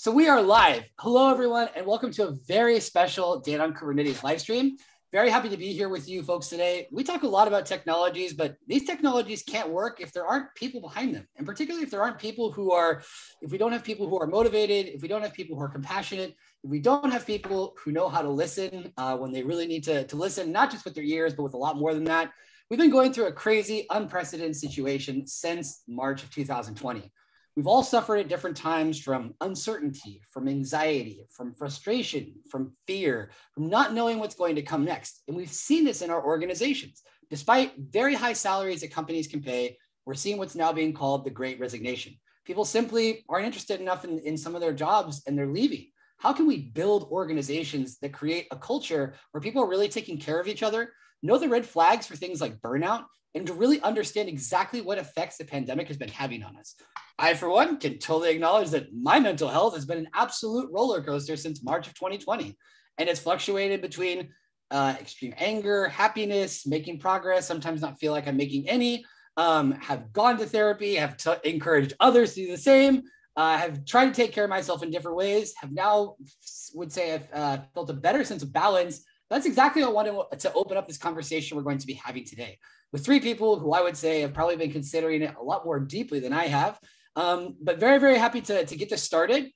So we are live. Hello, everyone, and welcome to a very special Data on Kubernetes live stream. Very happy to be here with you folks today. We talk a lot about technologies, but these technologies can't work if there aren't people behind them. And particularly if there aren't people who are, if we don't have people who are motivated, if we don't have people who are compassionate, if we don't have people who know how to listen uh, when they really need to, to listen, not just with their ears, but with a lot more than that. We've been going through a crazy, unprecedented situation since March of 2020. We've all suffered at different times from uncertainty, from anxiety, from frustration, from fear, from not knowing what's going to come next. And we've seen this in our organizations. Despite very high salaries that companies can pay, we're seeing what's now being called the great resignation. People simply aren't interested enough in, in some of their jobs and they're leaving. How can we build organizations that create a culture where people are really taking care of each other, know the red flags for things like burnout, and to really understand exactly what effects the pandemic has been having on us. I, for one, can totally acknowledge that my mental health has been an absolute roller coaster since March of 2020. And it's fluctuated between uh, extreme anger, happiness, making progress, sometimes not feel like I'm making any, um, have gone to therapy, have t- encouraged others to do the same, uh, have tried to take care of myself in different ways, have now, would say, I've uh, felt a better sense of balance. That's exactly what I wanted to open up this conversation we're going to be having today with three people who I would say have probably been considering it a lot more deeply than I have. Um, but very, very happy to, to get this started.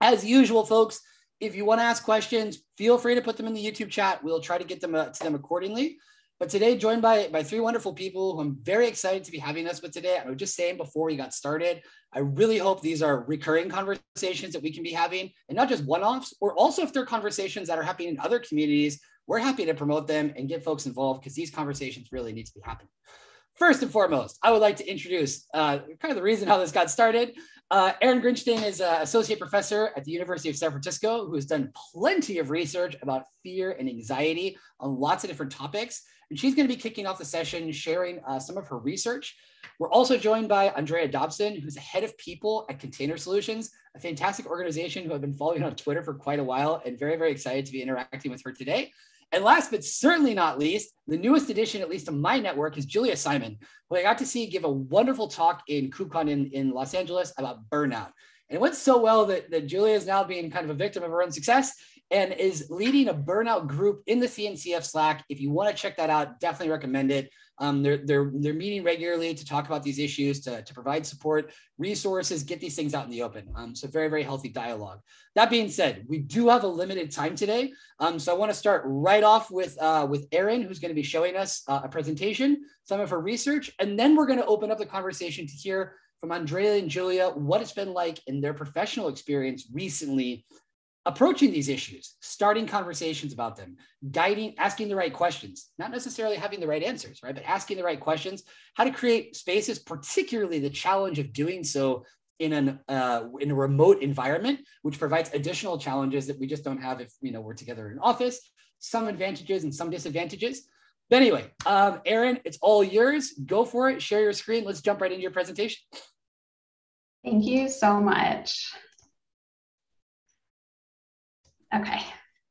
As usual, folks, if you want to ask questions, feel free to put them in the YouTube chat. We'll try to get them uh, to them accordingly. But today, joined by, by three wonderful people who I'm very excited to be having us with today. I was just saying before we got started, I really hope these are recurring conversations that we can be having and not just one offs, or also if they're conversations that are happening in other communities we're happy to promote them and get folks involved because these conversations really need to be happening. First and foremost, I would like to introduce uh, kind of the reason how this got started. Uh, Erin Grinstein is an associate professor at the University of San Francisco who has done plenty of research about fear and anxiety on lots of different topics. And she's going to be kicking off the session sharing uh, some of her research. We're also joined by Andrea Dobson, who's the head of people at Container Solutions, a fantastic organization who I've been following on Twitter for quite a while and very, very excited to be interacting with her today. And last but certainly not least, the newest addition, at least to my network, is Julia Simon, who I got to see give a wonderful talk in KubeCon in, in Los Angeles about burnout. And it went so well that, that Julia is now being kind of a victim of her own success and is leading a burnout group in the CNCF Slack. If you want to check that out, definitely recommend it. Um, they're, they're, they're meeting regularly to talk about these issues, to, to provide support, resources, get these things out in the open. Um, so very, very healthy dialogue. That being said, we do have a limited time today. Um, so I want to start right off with, uh, with Erin, who's going to be showing us uh, a presentation, some of her research, and then we're going to open up the conversation to hear from Andrea and Julia what it's been like in their professional experience recently approaching these issues, starting conversations about them, guiding, asking the right questions, not necessarily having the right answers, right? But asking the right questions, how to create spaces, particularly the challenge of doing so in an uh, in a remote environment, which provides additional challenges that we just don't have if you know we're together in an office. Some advantages and some disadvantages. But anyway, um, Erin, it's all yours. Go for it. Share your screen. Let's jump right into your presentation. Thank you so much. Okay,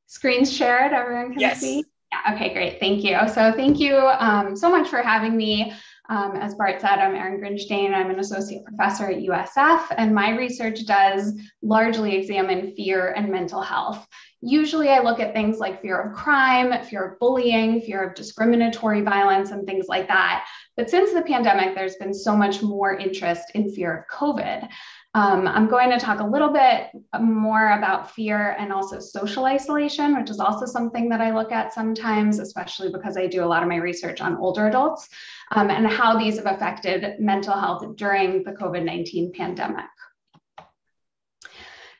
screen's shared, everyone can yes. see? Yeah, okay, great, thank you. So thank you um, so much for having me. Um, as Bart said, I'm Erin Grinstein. I'm an associate professor at USF, and my research does largely examine fear and mental health. Usually, I look at things like fear of crime, fear of bullying, fear of discriminatory violence, and things like that. But since the pandemic, there's been so much more interest in fear of COVID. Um, I'm going to talk a little bit more about fear and also social isolation, which is also something that I look at sometimes, especially because I do a lot of my research on older adults um, and how these have affected mental health during the COVID 19 pandemic.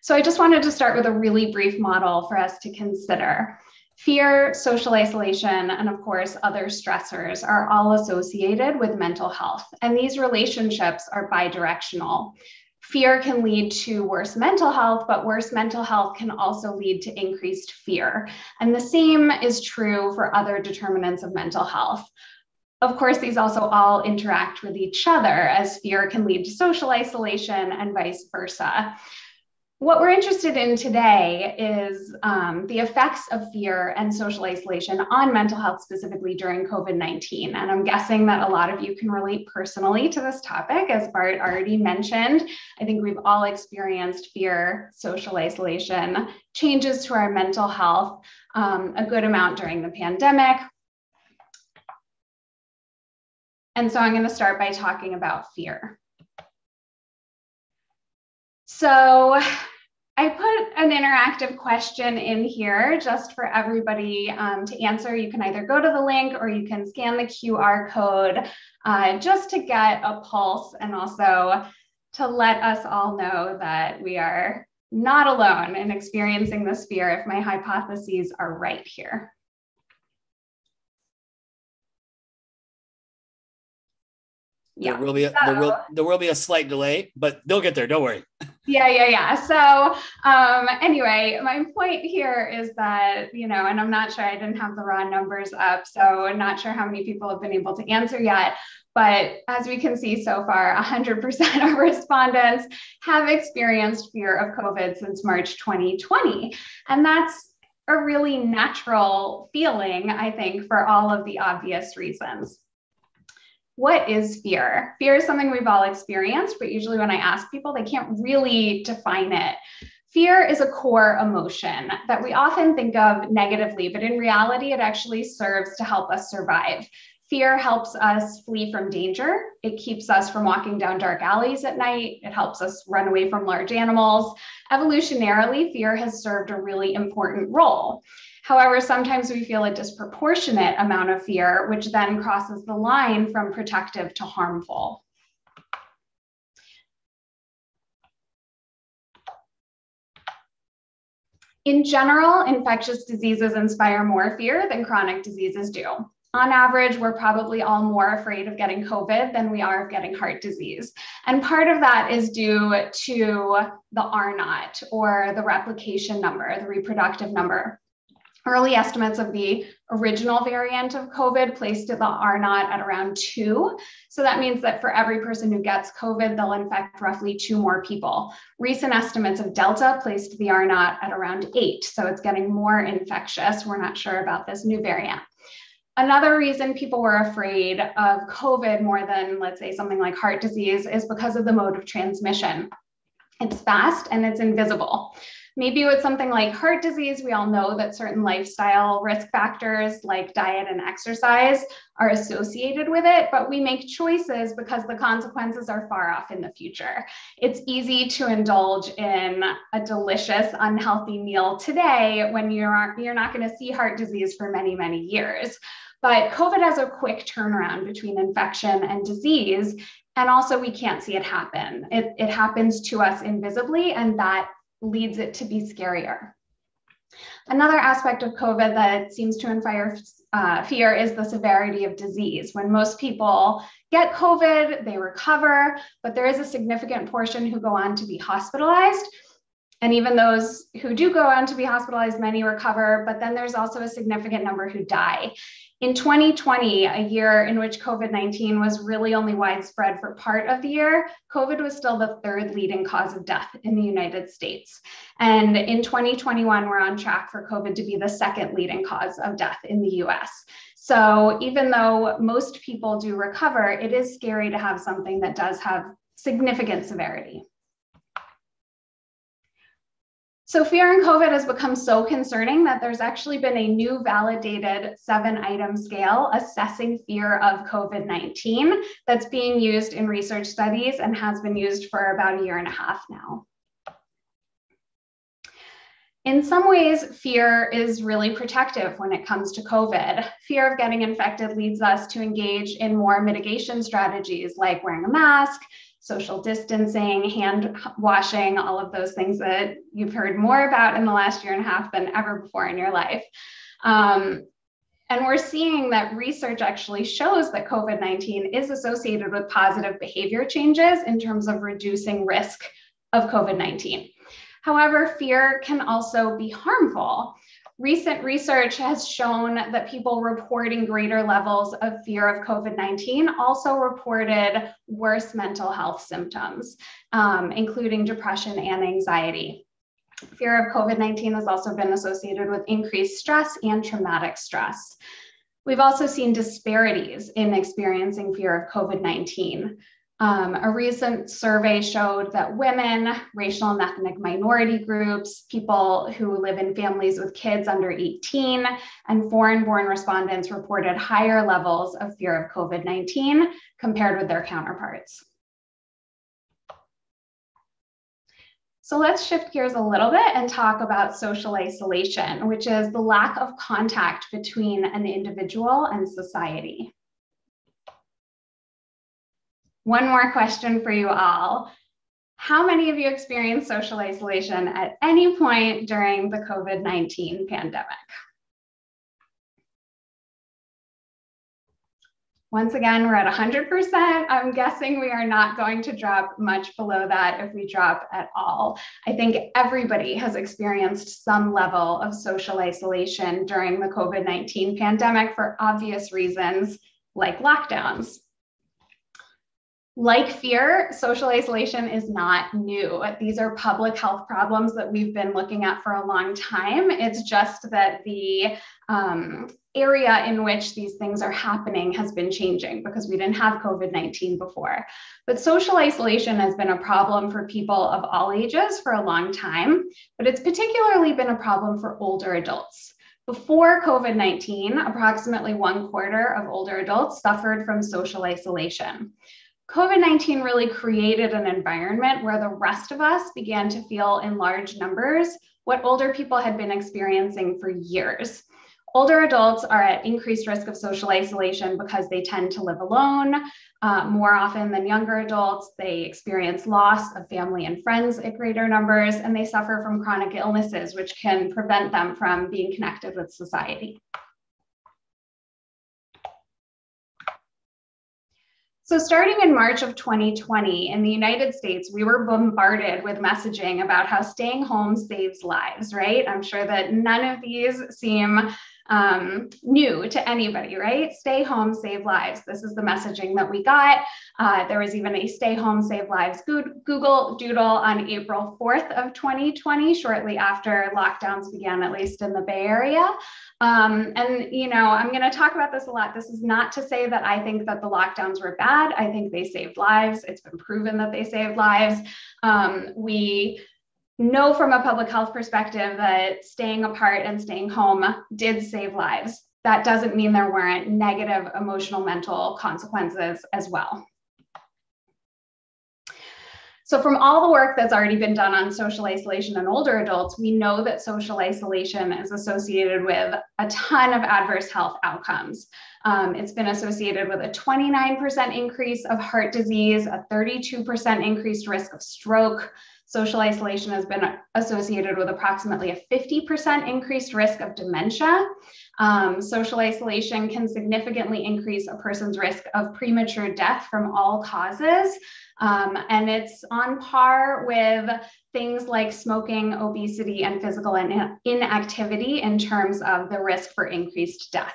So I just wanted to start with a really brief model for us to consider. Fear, social isolation, and of course, other stressors are all associated with mental health. And these relationships are bidirectional fear can lead to worse mental health, but worse mental health can also lead to increased fear. And the same is true for other determinants of mental health. Of course, these also all interact with each other as fear can lead to social isolation and vice versa. What we're interested in today is um, the effects of fear and social isolation on mental health, specifically during COVID 19. And I'm guessing that a lot of you can relate personally to this topic, as Bart already mentioned. I think we've all experienced fear, social isolation, changes to our mental health um, a good amount during the pandemic. And so I'm going to start by talking about fear. So I put an interactive question in here just for everybody um, to answer. You can either go to the link or you can scan the QR code uh, just to get a pulse and also to let us all know that we are not alone in experiencing this fear if my hypotheses are right here. Yeah. There will be a, so, there will there will be a slight delay, but they'll get there. Don't worry. Yeah, yeah, yeah. So um, anyway, my point here is that you know, and I'm not sure I didn't have the raw numbers up, so I'm not sure how many people have been able to answer yet. But as we can see so far, 100% of respondents have experienced fear of COVID since March 2020, and that's a really natural feeling, I think, for all of the obvious reasons what is fear? Fear is something we've all experienced, but usually when I ask people, they can't really define it. Fear is a core emotion that we often think of negatively, but in reality, it actually serves to help us survive. Fear helps us flee from danger. It keeps us from walking down dark alleys at night. It helps us run away from large animals. Evolutionarily, fear has served a really important role. However, sometimes we feel a disproportionate amount of fear, which then crosses the line from protective to harmful. In general, infectious diseases inspire more fear than chronic diseases do. On average, we're probably all more afraid of getting COVID than we are of getting heart disease. And part of that is due to the R naught or the replication number, the reproductive number. Early estimates of the original variant of COVID placed the R naught at around two. So that means that for every person who gets COVID, they'll infect roughly two more people. Recent estimates of Delta placed the R naught at around eight. So it's getting more infectious. We're not sure about this new variant. Another reason people were afraid of COVID more than, let's say, something like heart disease is because of the mode of transmission. It's fast and it's invisible. Maybe with something like heart disease, we all know that certain lifestyle risk factors like diet and exercise are associated with it, but we make choices because the consequences are far off in the future. It's easy to indulge in a delicious, unhealthy meal today when you're, you're not going to see heart disease for many, many years. But COVID has a quick turnaround between infection and disease. And also, we can't see it happen. It, it happens to us invisibly, and that leads it to be scarier. Another aspect of COVID that seems to inspire uh, fear is the severity of disease. When most people get COVID, they recover, but there is a significant portion who go on to be hospitalized. And even those who do go on to be hospitalized, many recover, but then there's also a significant number who die. In 2020, a year in which COVID 19 was really only widespread for part of the year, COVID was still the third leading cause of death in the United States. And in 2021, we're on track for COVID to be the second leading cause of death in the US. So even though most people do recover, it is scary to have something that does have significant severity. So fear in COVID has become so concerning that there's actually been a new validated seven item scale assessing fear of COVID-19 that's being used in research studies and has been used for about a year and a half now. In some ways, fear is really protective when it comes to COVID. Fear of getting infected leads us to engage in more mitigation strategies like wearing a mask, social distancing, hand washing, all of those things that you've heard more about in the last year and a half than ever before in your life. Um, and we're seeing that research actually shows that COVID 19 is associated with positive behavior changes in terms of reducing risk of COVID 19. However, fear can also be harmful Recent research has shown that people reporting greater levels of fear of COVID 19 also reported worse mental health symptoms, um, including depression and anxiety. Fear of COVID 19 has also been associated with increased stress and traumatic stress. We've also seen disparities in experiencing fear of COVID 19. Um, a recent survey showed that women, racial and ethnic minority groups, people who live in families with kids under 18, and foreign born respondents reported higher levels of fear of COVID 19 compared with their counterparts. So let's shift gears a little bit and talk about social isolation, which is the lack of contact between an individual and society. One more question for you all. How many of you experienced social isolation at any point during the COVID 19 pandemic? Once again, we're at 100%. I'm guessing we are not going to drop much below that if we drop at all. I think everybody has experienced some level of social isolation during the COVID 19 pandemic for obvious reasons like lockdowns. Like fear, social isolation is not new. These are public health problems that we've been looking at for a long time. It's just that the um, area in which these things are happening has been changing because we didn't have COVID 19 before. But social isolation has been a problem for people of all ages for a long time, but it's particularly been a problem for older adults. Before COVID 19, approximately one quarter of older adults suffered from social isolation. COVID 19 really created an environment where the rest of us began to feel in large numbers what older people had been experiencing for years. Older adults are at increased risk of social isolation because they tend to live alone. Uh, more often than younger adults, they experience loss of family and friends at greater numbers, and they suffer from chronic illnesses, which can prevent them from being connected with society. So, starting in March of 2020 in the United States, we were bombarded with messaging about how staying home saves lives, right? I'm sure that none of these seem um, new to anybody, right? Stay home, save lives. This is the messaging that we got. Uh, there was even a stay home, save lives Google Doodle on April 4th of 2020, shortly after lockdowns began, at least in the Bay Area. Um, and, you know, I'm going to talk about this a lot. This is not to say that I think that the lockdowns were bad. I think they saved lives. It's been proven that they saved lives. Um, we know from a public health perspective that staying apart and staying home did save lives. That doesn't mean there weren't negative emotional mental consequences as well. So, from all the work that's already been done on social isolation in older adults, we know that social isolation is associated with a ton of adverse health outcomes. Um, it's been associated with a 29% increase of heart disease, a 32% increased risk of stroke, Social isolation has been associated with approximately a 50% increased risk of dementia. Um, social isolation can significantly increase a person's risk of premature death from all causes. Um, and it's on par with things like smoking, obesity, and physical in- inactivity in terms of the risk for increased death.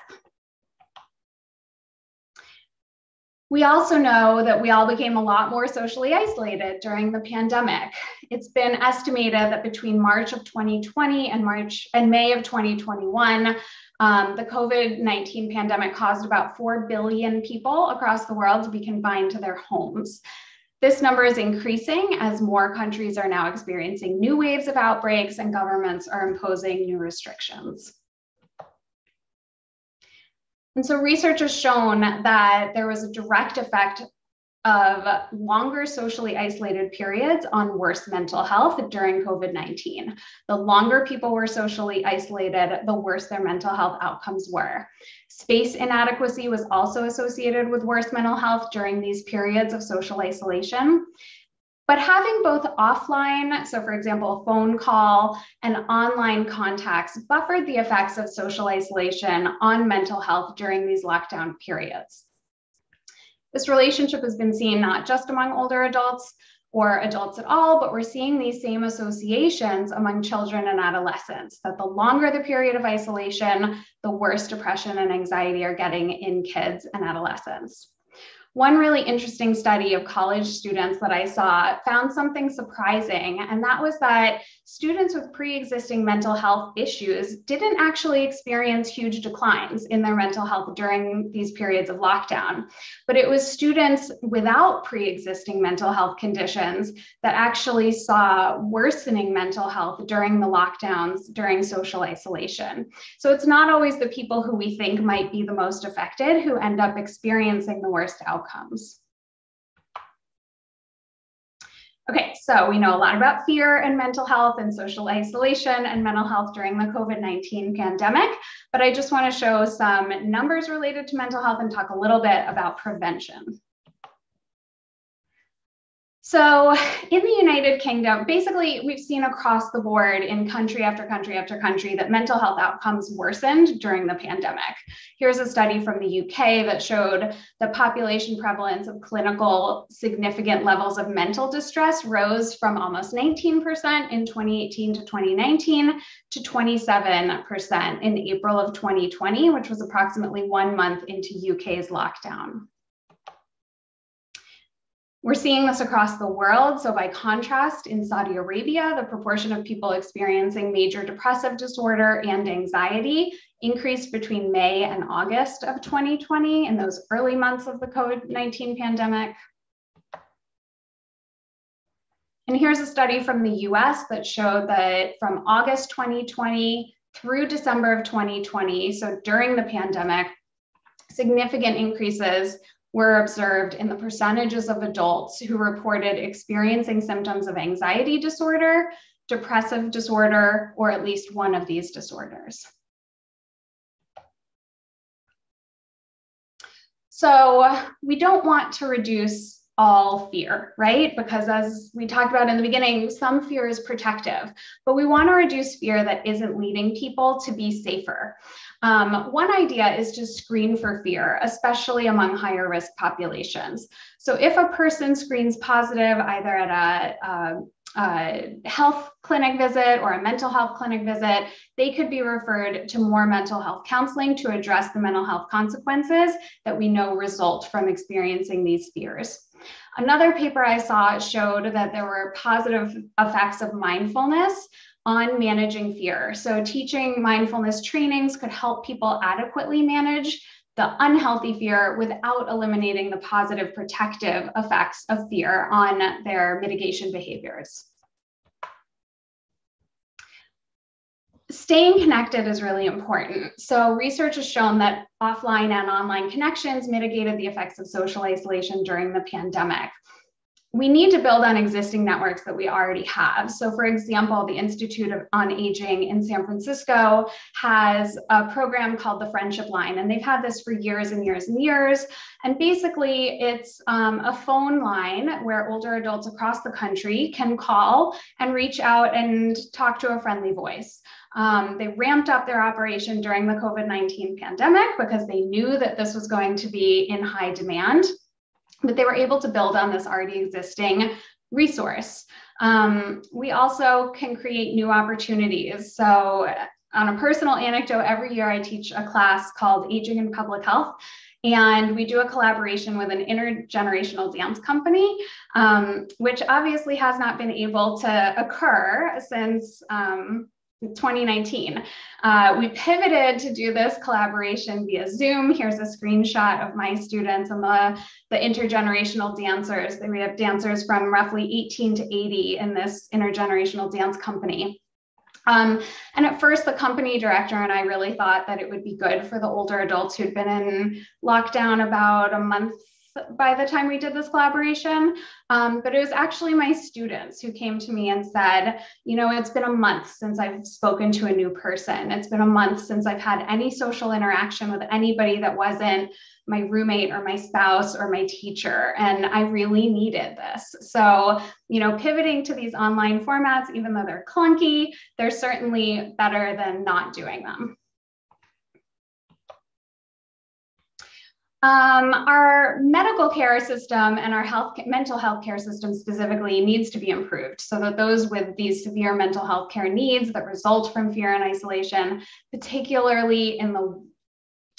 We also know that we all became a lot more socially isolated during the pandemic. It's been estimated that between March of 2020 and March and May of 2021, um, the COVID 19 pandemic caused about 4 billion people across the world to be confined to their homes. This number is increasing as more countries are now experiencing new waves of outbreaks and governments are imposing new restrictions. And so research has shown that there was a direct effect of longer socially isolated periods on worse mental health during COVID 19. The longer people were socially isolated, the worse their mental health outcomes were. Space inadequacy was also associated with worse mental health during these periods of social isolation. But having both offline, so for example, a phone call and online contacts buffered the effects of social isolation on mental health during these lockdown periods. This relationship has been seen not just among older adults, or adults at all, but we're seeing these same associations among children and adolescents that the longer the period of isolation, the worse depression and anxiety are getting in kids and adolescents. One really interesting study of college students that I saw found something surprising, and that was that students with pre existing mental health issues didn't actually experience huge declines in their mental health during these periods of lockdown. But it was students without pre existing mental health conditions that actually saw worsening mental health during the lockdowns, during social isolation. So it's not always the people who we think might be the most affected who end up experiencing the worst outcomes Okay, so we know a lot about fear and mental health and social isolation and mental health during the COVID 19 pandemic, but I just want to show some numbers related to mental health and talk a little bit about prevention. So, in the United Kingdom, basically, we've seen across the board in country after country after country that mental health outcomes worsened during the pandemic. Here's a study from the UK that showed the population prevalence of clinical significant levels of mental distress rose from almost 19% in 2018 to 2019 to 27% in April of 2020, which was approximately one month into UK's lockdown. We're seeing this across the world. So, by contrast, in Saudi Arabia, the proportion of people experiencing major depressive disorder and anxiety increased between May and August of 2020 in those early months of the COVID 19 pandemic. And here's a study from the US that showed that from August 2020 through December of 2020, so during the pandemic, significant increases were observed in the percentages of adults who reported experiencing symptoms of anxiety disorder, depressive disorder, or at least one of these disorders. So we don't want to reduce all fear, right? Because as we talked about in the beginning, some fear is protective, but we want to reduce fear that isn't leading people to be safer. Um, one idea is to screen for fear, especially among higher risk populations. So if a person screens positive either at a, a a health clinic visit or a mental health clinic visit, they could be referred to more mental health counseling to address the mental health consequences that we know result from experiencing these fears. Another paper I saw showed that there were positive effects of mindfulness on managing fear. So, teaching mindfulness trainings could help people adequately manage the unhealthy fear without eliminating the positive protective effects of fear on their mitigation behaviors. Staying connected is really important. So, research has shown that offline and online connections mitigated the effects of social isolation during the pandemic we need to build on existing networks that we already have. So, for example, the Institute of, on Aging in San Francisco has a program called the Friendship Line, and they've had this for years and years and years. And basically, it's um, a phone line where older adults across the country can call and reach out and talk to a friendly voice. Um, they ramped up their operation during the COVID 19 pandemic because they knew that this was going to be in high demand but they were able to build on this already existing resource. Um, we also can create new opportunities. So, on a personal anecdote, every year I teach a class called Aging in Public Health. And we do a collaboration with an intergenerational dance company, um, which obviously has not been able to occur since um, 2019. Uh, we pivoted to do this collaboration via Zoom. Here's a screenshot of my students and the, the intergenerational dancers. We have dancers from roughly 18 to 80 in this intergenerational dance company. Um, and at first, the company director and I really thought that it would be good for the older adults who'd been in lockdown about a month by the time we did this collaboration. Um, but it was actually my students who came to me and said, you know, it's been a month since I've spoken to a new person. It's been a month since I've had any social interaction with anybody that wasn't my roommate or my spouse or my teacher. And I really needed this. So, you know, pivoting to these online formats, even though they're clunky, they're certainly better than not doing them. Um, our medical care system and our health mental health care system specifically needs to be improved so that those with these severe mental health care needs that result from fear and isolation, particularly in the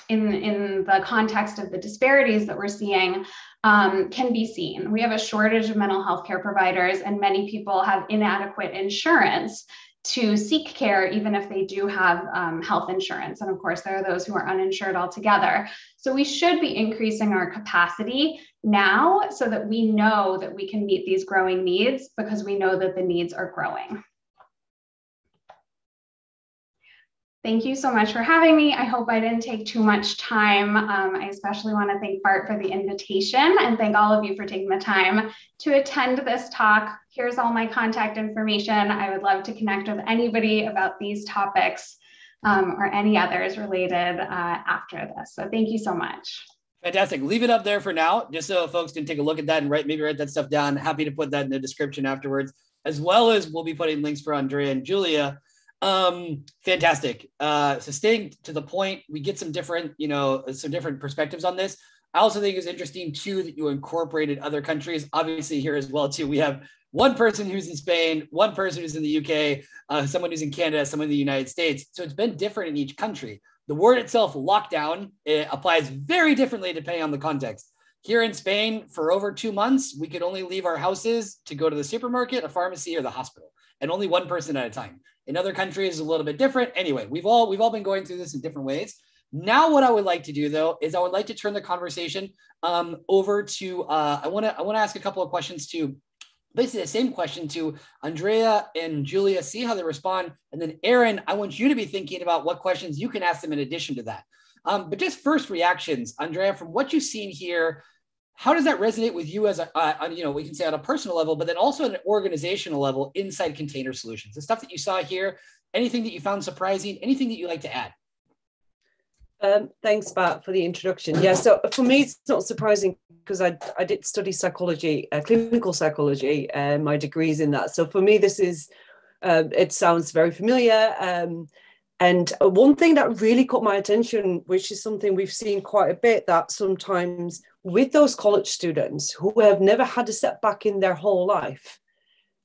in, in the context of the disparities that we're seeing, um, can be seen. We have a shortage of mental health care providers, and many people have inadequate insurance to seek care, even if they do have um, health insurance. And of course, there are those who are uninsured altogether. So we should be increasing our capacity now so that we know that we can meet these growing needs because we know that the needs are growing. Thank you so much for having me. I hope I didn't take too much time. Um, I especially want to thank Bart for the invitation and thank all of you for taking the time to attend this talk. Here's all my contact information. I would love to connect with anybody about these topics um, or any others related uh, after this. So thank you so much. Fantastic. Leave it up there for now, just so folks can take a look at that and write maybe write that stuff down. Happy to put that in the description afterwards, as well as we'll be putting links for Andrea and Julia um, fantastic. Uh, so staying to the point, we get some different, you know, some different perspectives on this. I also think it's interesting too that you incorporated other countries. Obviously, here as well too, we have one person who's in Spain, one person who's in the UK, uh, someone who's in Canada, someone in the United States. So it's been different in each country. The word itself, lockdown, it applies very differently depending on the context. Here in Spain, for over two months, we could only leave our houses to go to the supermarket, a pharmacy, or the hospital, and only one person at a time. In other countries, a little bit different. Anyway, we've all we've all been going through this in different ways. Now, what I would like to do though is I would like to turn the conversation um, over to uh, I want to I want to ask a couple of questions to basically the same question to Andrea and Julia, see how they respond, and then Erin, I want you to be thinking about what questions you can ask them in addition to that. Um, but just first reactions, Andrea, from what you've seen here, how does that resonate with you as a, uh, you know, we can say on a personal level, but then also an organizational level inside container solutions, the stuff that you saw here, anything that you found surprising, anything that you like to add? Um, thanks, Bart, for the introduction. Yeah, so for me, it's not surprising because I, I did study psychology, uh, clinical psychology, and my degrees in that. So for me, this is, uh, it sounds very familiar. Um, and uh, one thing that really caught my attention, which is something we've seen quite a bit, that sometimes with those college students who have never had a setback in their whole life,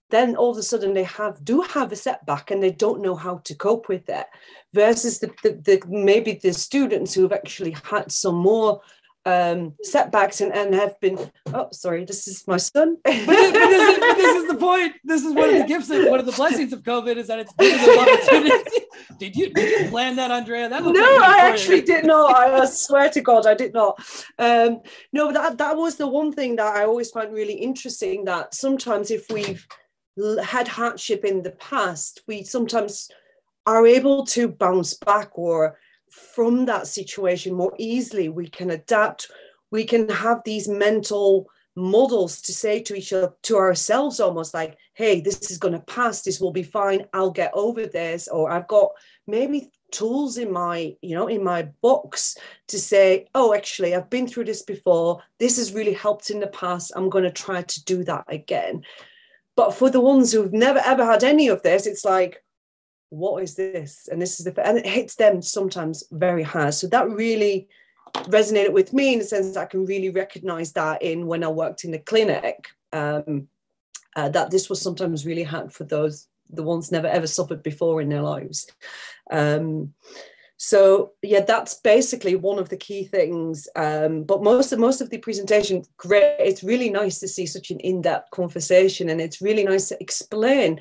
then all of a sudden they have do have a setback and they don't know how to cope with it versus the, the, the maybe the students who have actually had some more um, setbacks and, and have been oh sorry this is my son. But, this, but this, is, this is the point. This is one of the gifts of one of the blessings of covid is that it's given opportunity. Did you did you plan that andrea? That no i actually did not. I swear to god i did not. Um, no that that was the one thing that i always find really interesting that sometimes if we've had hardship in the past we sometimes are able to bounce back or from that situation more easily. We can adapt. We can have these mental models to say to each other, to ourselves, almost like, hey, this is going to pass. This will be fine. I'll get over this. Or I've got maybe tools in my you know in my box to say oh actually i've been through this before this has really helped in the past i'm going to try to do that again but for the ones who've never ever had any of this it's like what is this? And this is the, and it hits them sometimes very hard. So that really resonated with me in the sense that I can really recognize that in when I worked in the clinic, um, uh, that this was sometimes really hard for those, the ones never ever suffered before in their lives. Um, so yeah, that's basically one of the key things. Um, but most of most of the presentation, great. It's really nice to see such an in-depth conversation, and it's really nice to explain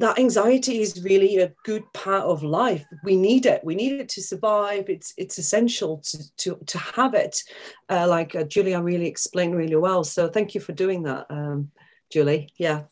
that anxiety is really a good part of life. We need it. We need it to survive. It's it's essential to to, to have it. Uh, like uh, Julia really explained really well. So thank you for doing that, um, Julie. Yeah.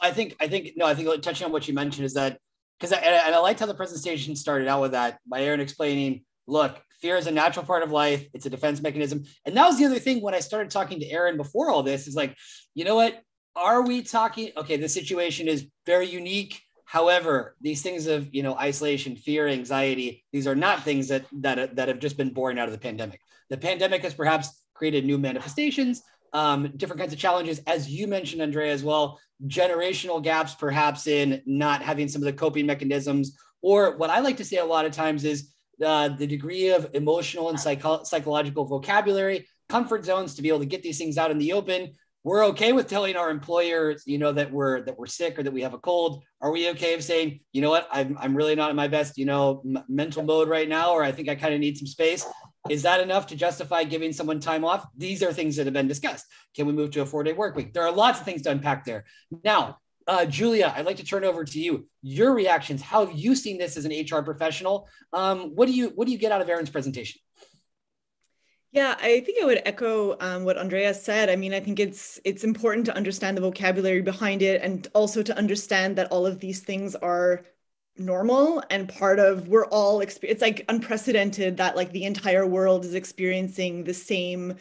I think I think no. I think touching on what you mentioned is that because I, and I liked how the presentation started out with that by Erin explaining. Look, fear is a natural part of life. It's a defense mechanism. And that was the other thing when I started talking to Erin before all this is like, you know what? Are we talking okay the situation is very unique however these things of you know isolation fear anxiety these are not things that that, that have just been born out of the pandemic the pandemic has perhaps created new manifestations um, different kinds of challenges as you mentioned andrea as well generational gaps perhaps in not having some of the coping mechanisms or what i like to say a lot of times is uh, the degree of emotional and psycho- psychological vocabulary, comfort zones to be able to get these things out in the open. We're okay with telling our employers, you know, that we're that we're sick or that we have a cold. Are we okay of saying, you know what, I'm I'm really not in my best, you know, m- mental mode right now, or I think I kind of need some space? Is that enough to justify giving someone time off? These are things that have been discussed. Can we move to a four day work week? There are lots of things to unpack there. Now, uh, Julia, I'd like to turn over to you. Your reactions. How have you seen this as an HR professional? Um, what do you what do you get out of Erin's presentation? Yeah, I think I would echo um, what Andrea said. I mean, I think it's it's important to understand the vocabulary behind it, and also to understand that all of these things are normal and part of we're all it's like unprecedented that like the entire world is experiencing the same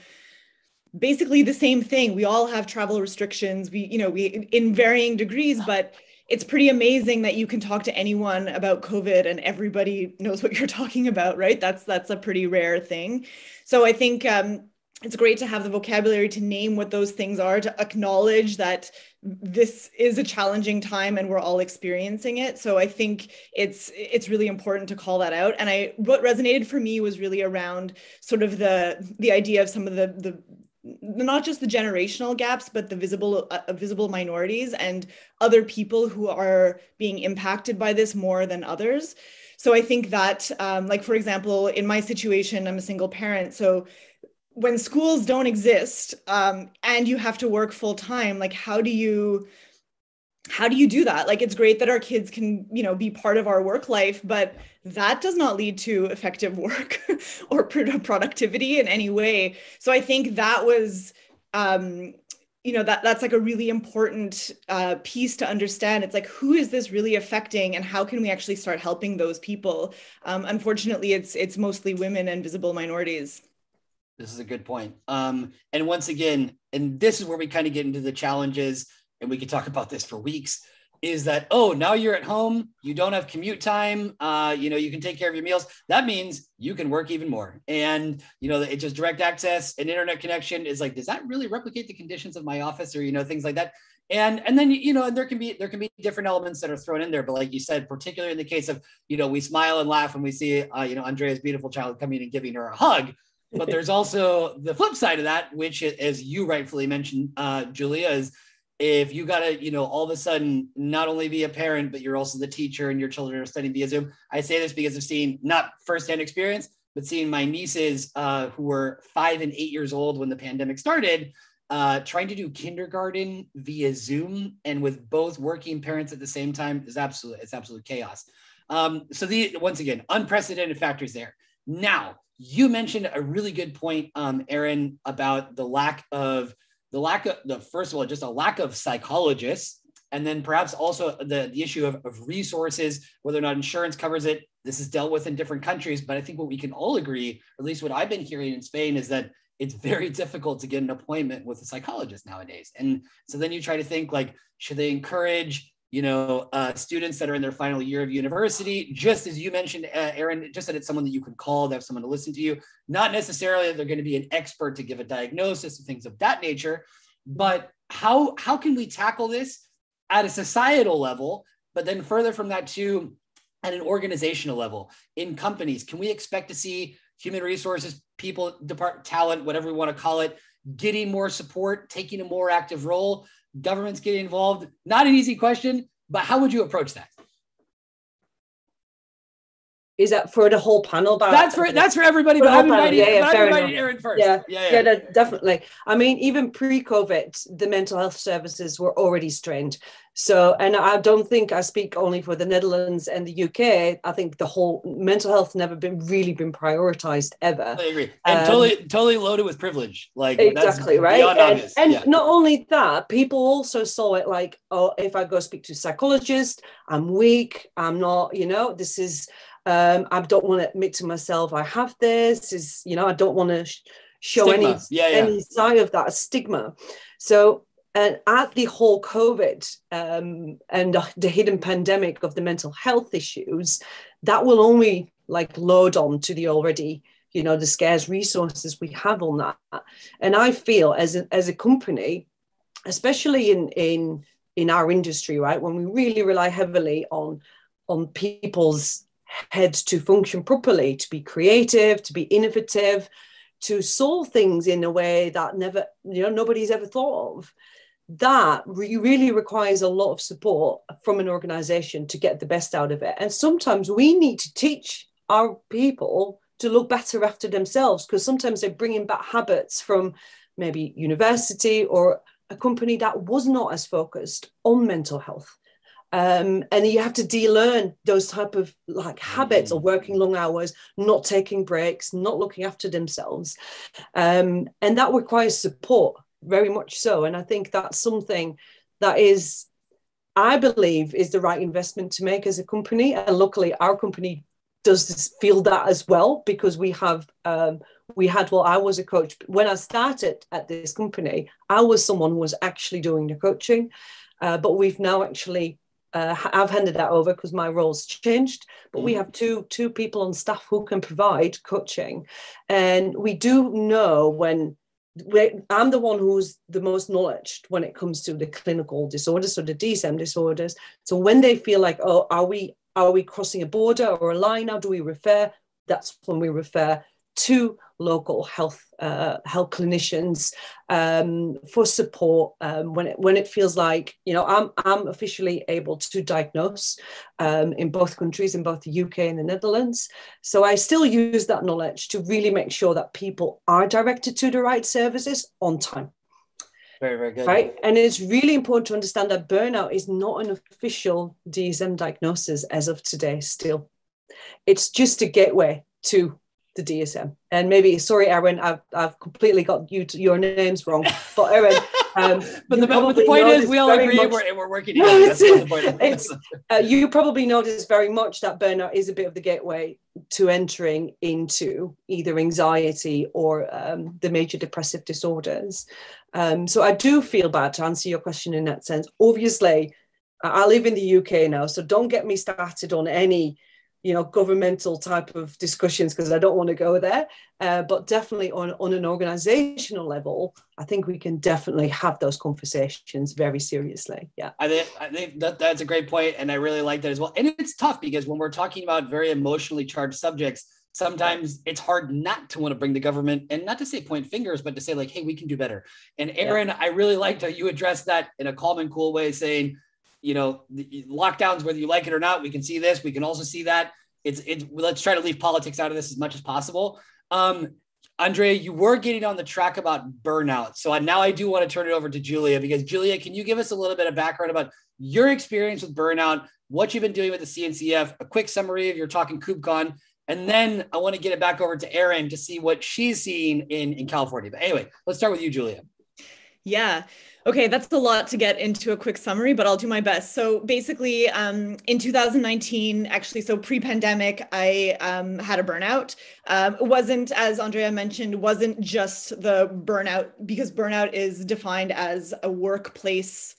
basically the same thing. We all have travel restrictions. We you know we in varying degrees but it's pretty amazing that you can talk to anyone about covid and everybody knows what you're talking about right that's that's a pretty rare thing so I think um, it's great to have the vocabulary to name what those things are, to acknowledge that this is a challenging time and we're all experiencing it. So I think it's it's really important to call that out. And I what resonated for me was really around sort of the the idea of some of the the not just the generational gaps but the visible uh, visible minorities and other people who are being impacted by this more than others so I think that, um, like, for example, in my situation, I'm a single parent. So when schools don't exist um, and you have to work full time, like, how do you? How do you do that? Like it's great that our kids can you know be part of our work life but that does not lead to effective work or productivity in any way. So i think that was um, you know that that's like a really important uh, piece to understand. It's like who is this really affecting and how can we actually start helping those people? Um, unfortunately it's it's mostly women and visible minorities. This is a good point. Um, and once again and this is where we kind of get into the challenges and we could talk about this for weeks is that oh now you're at home you don't have commute time uh, you know you can take care of your meals. That means you can work even more. And you know it just direct access and internet connection is like does that really replicate the conditions of my office or you know things like that? And and then you know and there can be there can be different elements that are thrown in there. But like you said particularly in the case of you know we smile and laugh when we see uh, you know andrea's beautiful child coming and giving her a hug. But there's also the flip side of that which as you rightfully mentioned uh, julia is if you got to, you know, all of a sudden not only be a parent, but you're also the teacher and your children are studying via Zoom. I say this because I've seen not firsthand experience, but seeing my nieces uh, who were five and eight years old when the pandemic started, uh, trying to do kindergarten via Zoom and with both working parents at the same time is absolute, it's absolute chaos. Um, so the once again, unprecedented factors there. Now, you mentioned a really good point, um, Erin, about the lack of the lack of the first of all, just a lack of psychologists, and then perhaps also the, the issue of, of resources, whether or not insurance covers it. This is dealt with in different countries, but I think what we can all agree, at least what I've been hearing in Spain, is that it's very difficult to get an appointment with a psychologist nowadays. And so then you try to think like, should they encourage you know, uh, students that are in their final year of university, just as you mentioned, uh, Erin, just that it's someone that you can call, they have someone to listen to you. Not necessarily that they're going to be an expert to give a diagnosis and things of that nature, but how how can we tackle this at a societal level, but then further from that too, at an organizational level in companies? Can we expect to see human resources, people, depart talent, whatever we want to call it, getting more support, taking a more active role? Governments getting involved? Not an easy question, but how would you approach that? Is that for the whole panel? That's for that's for everybody. For but I'm inviting, yeah, yeah, I'm inviting Erin first. Yeah, yeah, yeah. yeah definitely. I mean, even pre-COVID, the mental health services were already strained. So, and I don't think I speak only for the Netherlands and the UK. I think the whole mental health never been really been prioritized ever. I agree, and um, totally, totally loaded with privilege. Like exactly right. And, and yeah. not only that, people also saw it like, oh, if I go speak to a psychologist, I'm weak. I'm not. You know, this is. Um, I don't want to admit to myself I have this. Is you know, I don't want to sh- show stigma. any yeah, yeah. any side of that stigma. So and at the whole COVID um, and the hidden pandemic of the mental health issues, that will only like load on to the already, you know, the scarce resources we have on that. And I feel as a, as a company, especially in in in our industry, right, when we really rely heavily on on people's heads to function properly, to be creative, to be innovative, to solve things in a way that never, you know, nobody's ever thought of. That re- really requires a lot of support from an organization to get the best out of it. And sometimes we need to teach our people to look better after themselves because sometimes they're bringing back habits from maybe university or a company that was not as focused on mental health um, and you have to de-learn those type of like habits of working long hours not taking breaks not looking after themselves. Um, and that requires support very much so. And i think that's something that is i believe is the right investment to make as a company. And luckily our company does feel that as well because we have um, we had well i was a coach. When i started at this company i was someone who was actually doing the coaching. Uh, but we've now actually uh, I've handed that over because my role's changed, but mm. we have two two people on staff who can provide coaching, and we do know when I'm the one who's the most knowledge when it comes to the clinical disorders, so the DSM disorders. So when they feel like, oh, are we are we crossing a border or a line? How do we refer? That's when we refer to local health uh, health clinicians um, for support um, when it when it feels like you know I'm I'm officially able to diagnose um, in both countries in both the UK and the Netherlands. So I still use that knowledge to really make sure that people are directed to the right services on time. Very, very good. Right. And it's really important to understand that burnout is not an official DSM diagnosis as of today, still. It's just a gateway to the DSM. And maybe, sorry, Erin, I've, I've completely got you to, your names wrong. But Erin. um, but, the, but the point is, we all agree much, we're, we're working together. it's, uh, you probably notice very much that burnout is a bit of the gateway to entering into either anxiety or um, the major depressive disorders. Um, so I do feel bad to answer your question in that sense. Obviously, I live in the UK now, so don't get me started on any you know governmental type of discussions because I don't want to go there. Uh, but definitely on on an organizational level, I think we can definitely have those conversations very seriously. Yeah, I think I think that that's a great point, and I really like that as well. And it's tough because when we're talking about very emotionally charged subjects. Sometimes it's hard not to want to bring the government and not to say point fingers, but to say, like, hey, we can do better. And Erin, yeah. I really liked how you addressed that in a calm and cool way, saying, you know, lockdowns, whether you like it or not, we can see this. We can also see that. It's it's let's try to leave politics out of this as much as possible. Um, Andrea, you were getting on the track about burnout. So I, now I do want to turn it over to Julia because Julia, can you give us a little bit of background about your experience with burnout, what you've been doing with the CNCF, a quick summary of your talk in KubeCon, and then I want to get it back over to Erin to see what she's seeing in, in California. But anyway, let's start with you, Julia. Yeah. Okay, that's a lot to get into a quick summary, but I'll do my best. So basically, um, in 2019, actually, so pre-pandemic, I um, had a burnout. Um, it wasn't, as Andrea mentioned, wasn't just the burnout because burnout is defined as a workplace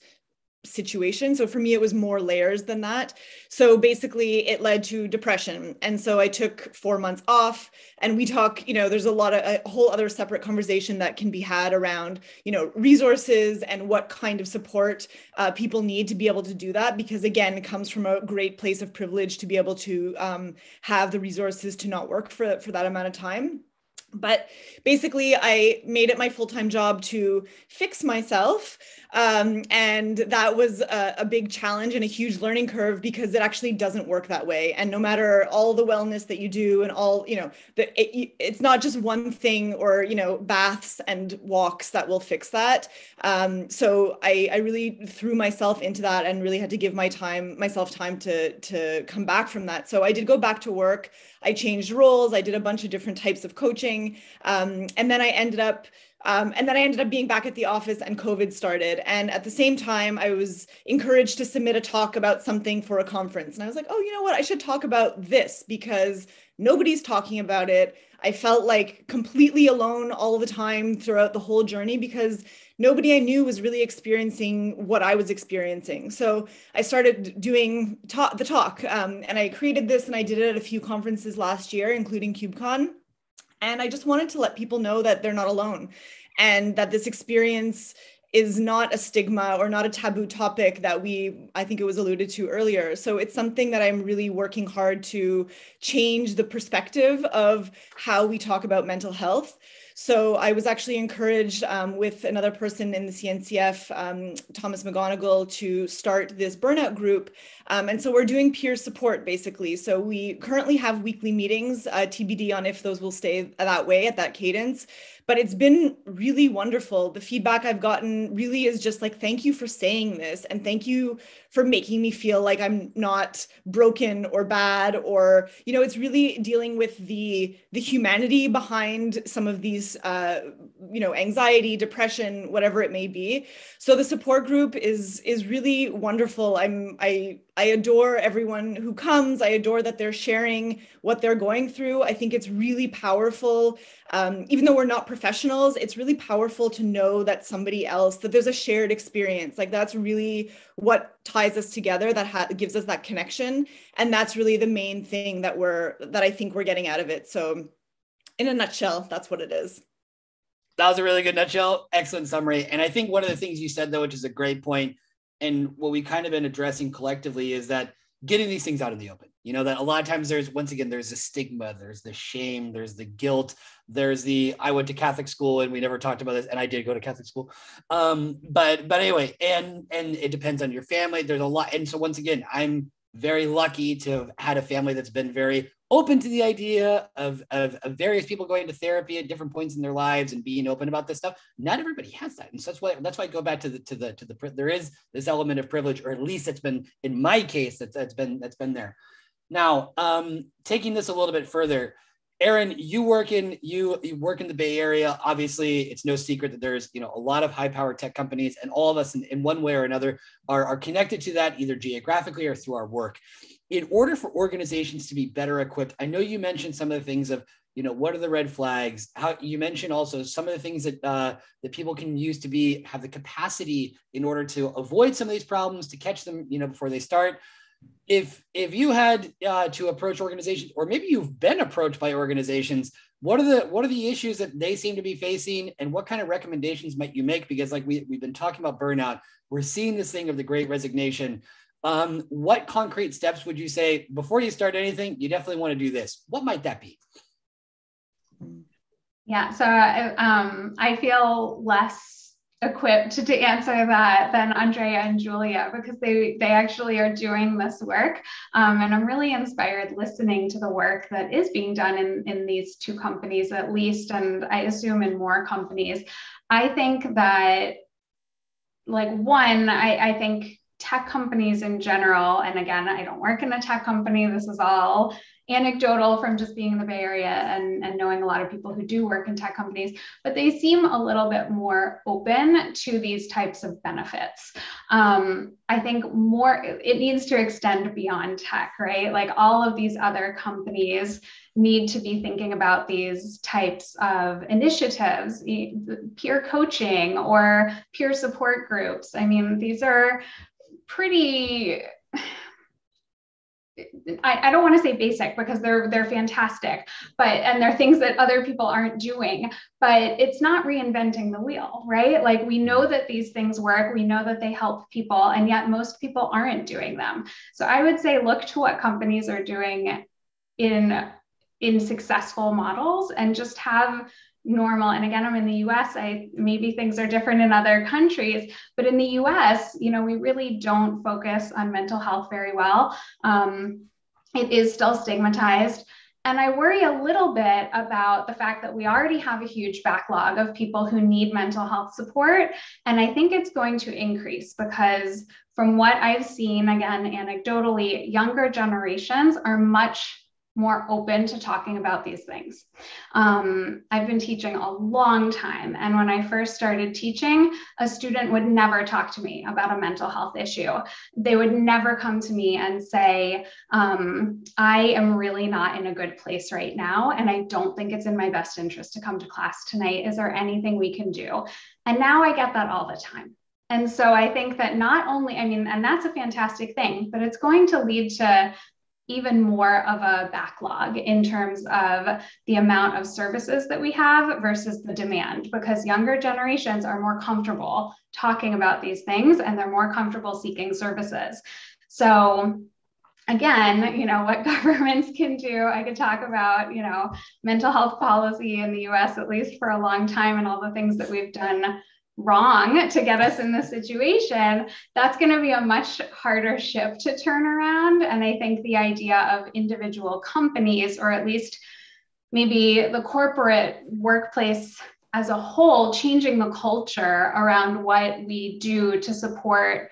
situation. So for me, it was more layers than that. So basically, it led to depression. And so I took four months off. And we talk, you know, there's a lot of a whole other separate conversation that can be had around, you know, resources and what kind of support uh, people need to be able to do that. Because again, it comes from a great place of privilege to be able to um, have the resources to not work for, for that amount of time but basically i made it my full-time job to fix myself um, and that was a, a, big challenge and a huge learning curve because it actually doesn't work that way and no matter all the wellness that you do and all you know that it, it's not just one thing or you know baths and walks that will fix that um, so I, I really threw myself into that and really had to give my time myself time to to come back from that so i did go back to work I changed roles. I did a bunch of different types of coaching. Um, and then I ended up um, and then I ended up being back at the office and COVID started. And at the same time, I was encouraged to submit a talk about something for a conference. And I was like, oh, you know what? I should talk about this because nobody's talking about it. I felt like completely alone all the time throughout the whole journey because nobody I knew was really experiencing what I was experiencing. So I started doing ta- the talk, um, and I created this, and I did it at a few conferences last year, including KubeCon. And I just wanted to let people know that they're not alone, and that this experience is not a stigma or not a taboo topic that we i think it was alluded to earlier. So it's something that i'm really working hard to change the perspective of how we talk about mental health so I was actually encouraged um, with another person in the CNCF, um, Thomas McGonigal, to start this burnout group. Um, and so we're doing peer support basically. So we currently have weekly meetings, uh, TBD on if those will stay that way at that cadence but it's been really wonderful. The feedback I've gotten really is just like, thank you for saying this. And thank you for making me feel like I'm not broken or bad, or, you know, it's really dealing with the, the humanity behind some of these, uh, you know, anxiety, depression, whatever it may be. So the support group is, is really wonderful. I'm, I, I adore everyone who comes. I adore that they're sharing what they're going through. I think it's really powerful. Um, even though we're not professionals, it's really powerful to know that somebody else, that there's a shared experience. Like that's really what ties us together, that ha- gives us that connection. And that's really the main thing that we're, that I think we're getting out of it. So in a nutshell, that's what it is. That was a really good nutshell. Excellent summary. And I think one of the things you said, though, which is a great point, and what we kind of been addressing collectively is that getting these things out in the open you know that a lot of times there's once again there's the stigma there's the shame there's the guilt there's the i went to catholic school and we never talked about this and i did go to catholic school um but but anyway and and it depends on your family there's a lot and so once again i'm very lucky to have had a family that's been very open to the idea of, of, of, various people going to therapy at different points in their lives and being open about this stuff. Not everybody has that. And so that's why that's why I go back to the to the to the there is this element of privilege, or at least it's been in my case that's that's been that's been there. Now, um, taking this a little bit further, Erin, you work in you, you work in the Bay Area. Obviously, it's no secret that there's you know a lot of high power tech companies, and all of us in, in one way or another are, are connected to that either geographically or through our work. In order for organizations to be better equipped, I know you mentioned some of the things of you know what are the red flags. How you mentioned also some of the things that uh, that people can use to be have the capacity in order to avoid some of these problems to catch them you know before they start if if you had uh, to approach organizations or maybe you've been approached by organizations what are the what are the issues that they seem to be facing and what kind of recommendations might you make? Because like we, we've been talking about burnout we're seeing this thing of the great resignation. Um, what concrete steps would you say before you start anything you definitely want to do this? What might that be? Yeah so um, i feel less equipped to answer that than Andrea and Julia because they they actually are doing this work, um, and I'm really inspired listening to the work that is being done in in these two companies at least, and I assume in more companies. I think that like one, I, I think tech companies in general, and again, I don't work in a tech company. This is all anecdotal from just being in the Bay Area and, and knowing a lot of people who do work in tech companies, but they seem a little bit more open to these types of benefits. Um, I think more, it needs to extend beyond tech, right? Like all of these other companies need to be thinking about these types of initiatives, peer coaching or peer support groups. I mean, these are pretty I, I, don't want to say basic because they're they're fantastic, but and they're things that other people aren't doing. But it's not reinventing the wheel, right? Like we know that these things work, we know that they help people, and yet most people aren't doing them. So I would say look to what companies are doing in in successful models and just have normal. And again i'm in the us i maybe things are different in other countries but in the us you know we really don't focus on mental health very well. Um, it is still stigmatized. And I worry a little bit about the fact that we already have a huge backlog of people who need mental health support. And I think it's going to increase because, from what I've seen, again, anecdotally, younger generations are much more open to talking about these things. Um, I've been teaching a long time. And when I first started teaching, a student would never talk to me about a mental health issue. They would never come to me and say, um, I am really not in a good place right now. And I don't think it's in my best interest to come to class tonight. Is there anything we can do? And now I get that all the time. And so I think that not only, I mean, and that's a fantastic thing, but it's going to lead to even more of a backlog in terms of the amount of services that we have versus the demand because younger generations are more comfortable talking about these things and they're more comfortable seeking services. So again, you know, what governments can do. I could talk about, you know, mental health policy in the US at least for a long time and all the things that we've done wrong to get us in this situation, that's going to be a much harder ship to turn around. And I think the idea of individual companies, or at least maybe the corporate workplace as a whole, changing the culture around what we do to support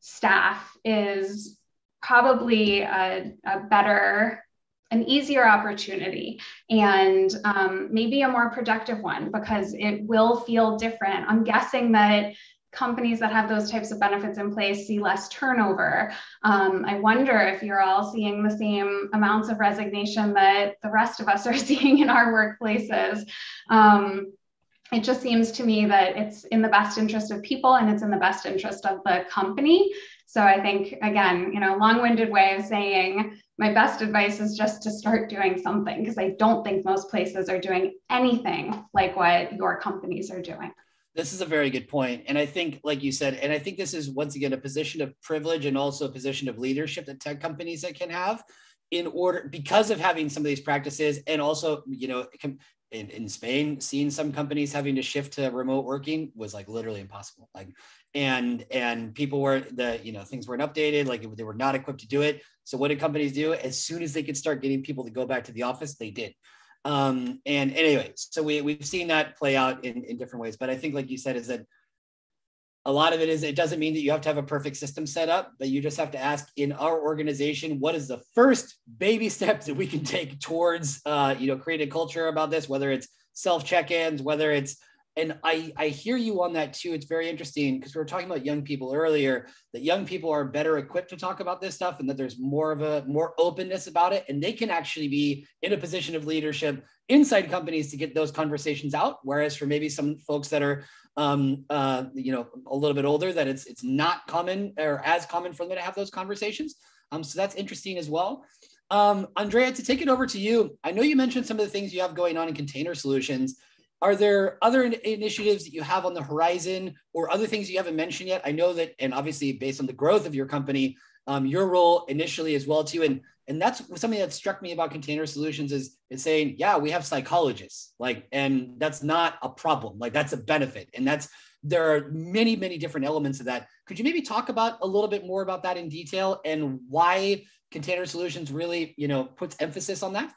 staff is probably a, a better an easier opportunity and um, maybe a more productive one because it will feel different. I'm guessing that companies that have those types of benefits in place see less turnover. Um, I wonder if you're all seeing the same amounts of resignation that the rest of us are seeing in our workplaces. Um, it just seems to me that it's in the best interest of people and it's in the best interest of the company. So I think, again, you know, long winded way of saying my best advice is just to start doing something because I don't think most places are doing anything like what your companies are doing. This is a very good point. And I think, like you said, and I think this is once again a position of privilege and also a position of leadership that tech companies that can have in order because of having some of these practices and also, you know, in, in Spain, seeing some companies having to shift to remote working was like literally impossible. Like, and and people were the you know things weren't updated, like they were not equipped to do it. So what did companies do? As soon as they could start getting people to go back to the office, they did. Um, and anyway, so we we've seen that play out in in different ways. But I think, like you said, is that a lot of it is it doesn't mean that you have to have a perfect system set up, but you just have to ask in our organization what is the first baby step that we can take towards uh, you know create a culture about this, whether it's self check-ins, whether it's and I, I hear you on that too. It's very interesting because we were talking about young people earlier, that young people are better equipped to talk about this stuff and that there's more of a more openness about it. And they can actually be in a position of leadership inside companies to get those conversations out. Whereas for maybe some folks that are um, uh, you know, a little bit older, that it's it's not common or as common for them to have those conversations. Um, so that's interesting as well. Um, Andrea, to take it over to you, I know you mentioned some of the things you have going on in container solutions. Are there other in- initiatives that you have on the horizon or other things you haven't mentioned yet? I know that, and obviously based on the growth of your company, um, your role initially as well too, and and that's something that struck me about container solutions is is saying, yeah, we have psychologists, like, and that's not a problem, like that's a benefit, and that's there are many many different elements of that. Could you maybe talk about a little bit more about that in detail and why container solutions really, you know, puts emphasis on that?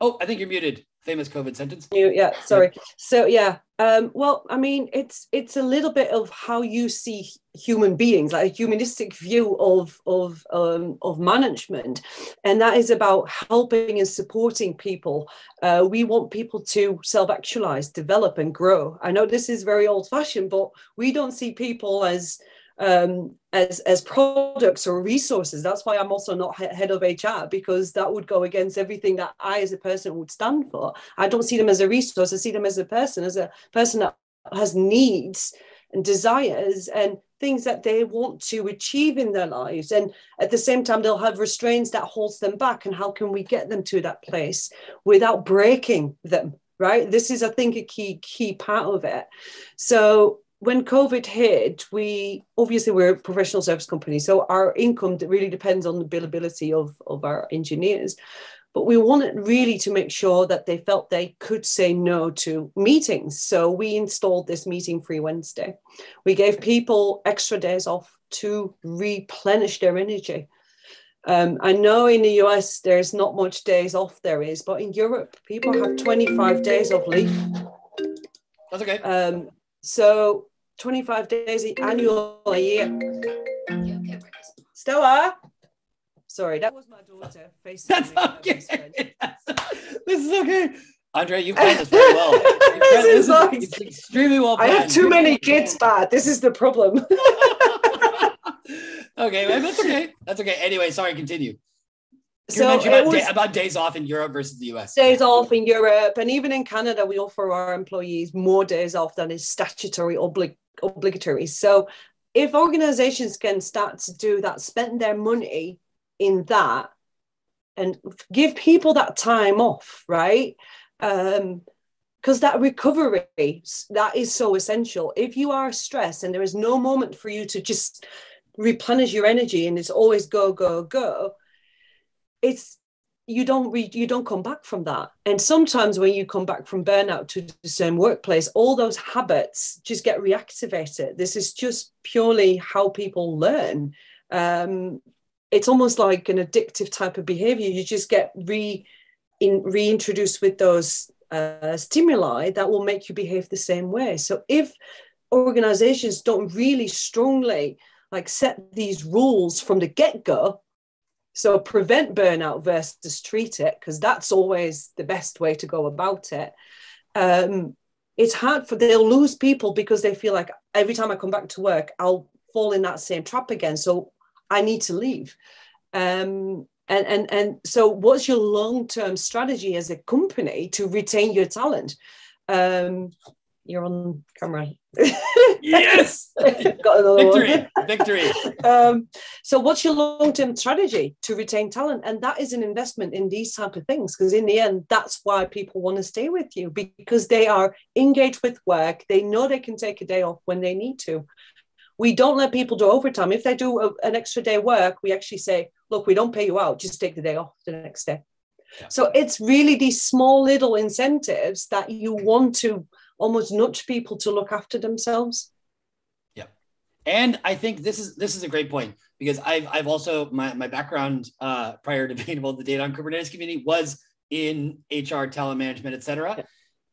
Oh, I think you're muted. Famous COVID sentence. Yeah, sorry. So yeah, um, well, I mean, it's it's a little bit of how you see human beings, like a humanistic view of of um, of management, and that is about helping and supporting people. Uh, we want people to self-actualize, develop, and grow. I know this is very old-fashioned, but we don't see people as um, as as products or resources. That's why I'm also not head of HR because that would go against everything that I, as a person, would stand for. I don't see them as a resource. I see them as a person, as a person that has needs and desires and things that they want to achieve in their lives and at the same time they'll have restraints that holds them back and how can we get them to that place without breaking them right this is i think a key key part of it so when COVID hit, we obviously we're a professional service company, so our income really depends on the billability of, of our engineers. But we wanted really to make sure that they felt they could say no to meetings. So we installed this meeting free Wednesday. We gave people extra days off to replenish their energy. Um, I know in the US there's not much days off there is, but in Europe people have 25 days of leave. That's okay. Um, so 25 days annual a year. Stella. Sorry, that was my daughter. That's okay. this is okay. Andre, you've done this very well. this, this is, like, it's extremely well. Planned. I have too many kids, Pat. This is the problem. okay, that's okay. That's okay. Anyway, sorry. Continue so about, was, day, about, days off in Europe versus the US. Days off in Europe, and even in Canada, we offer our employees more days off than is statutory oblig- obligatory. So if organizations can start to do that, spend their money in that and give people that time off, right? Um, because that recovery that is so essential if you are stressed and there is no moment for you to just replenish your energy and it's always go go go it's you don't re- you don't come back from that. And sometimes when you come back from burnout to the same workplace all those habits just get reactivated. This is just purely how people learn. Um, it's almost like an addictive type of behavior. You just get re in, reintroduced with those uh, stimuli that will make you behave the same way. So if organizations don't really strongly like set these rules from the get-go so prevent burnout versus treat it, because that's always the best way to go about it. Um, it's hard for they'll lose people because they feel like every time I come back to work, I'll fall in that same trap again. So I need to leave. Um, and and and so what's your long-term strategy as a company to retain your talent? Um, you're on camera. yes. Got another victory. One. victory. Um, so what's your long-term strategy to retain talent? And that is an investment in these type of things because in the end, that's why people want to stay with you because they are engaged with work. They know they can take a day off when they need to. We don't let people do overtime. If they do a, an extra day work, we actually say, look, we don't pay you out. Just take the day off the next day. Yeah. So it's really these small little incentives that you want to almost nudge people to look after themselves. Yeah. And I think this is this is a great point because I've I've also my, my background uh, prior to being involved in the data on Kubernetes community was in HR, talent management, et cetera. Yeah.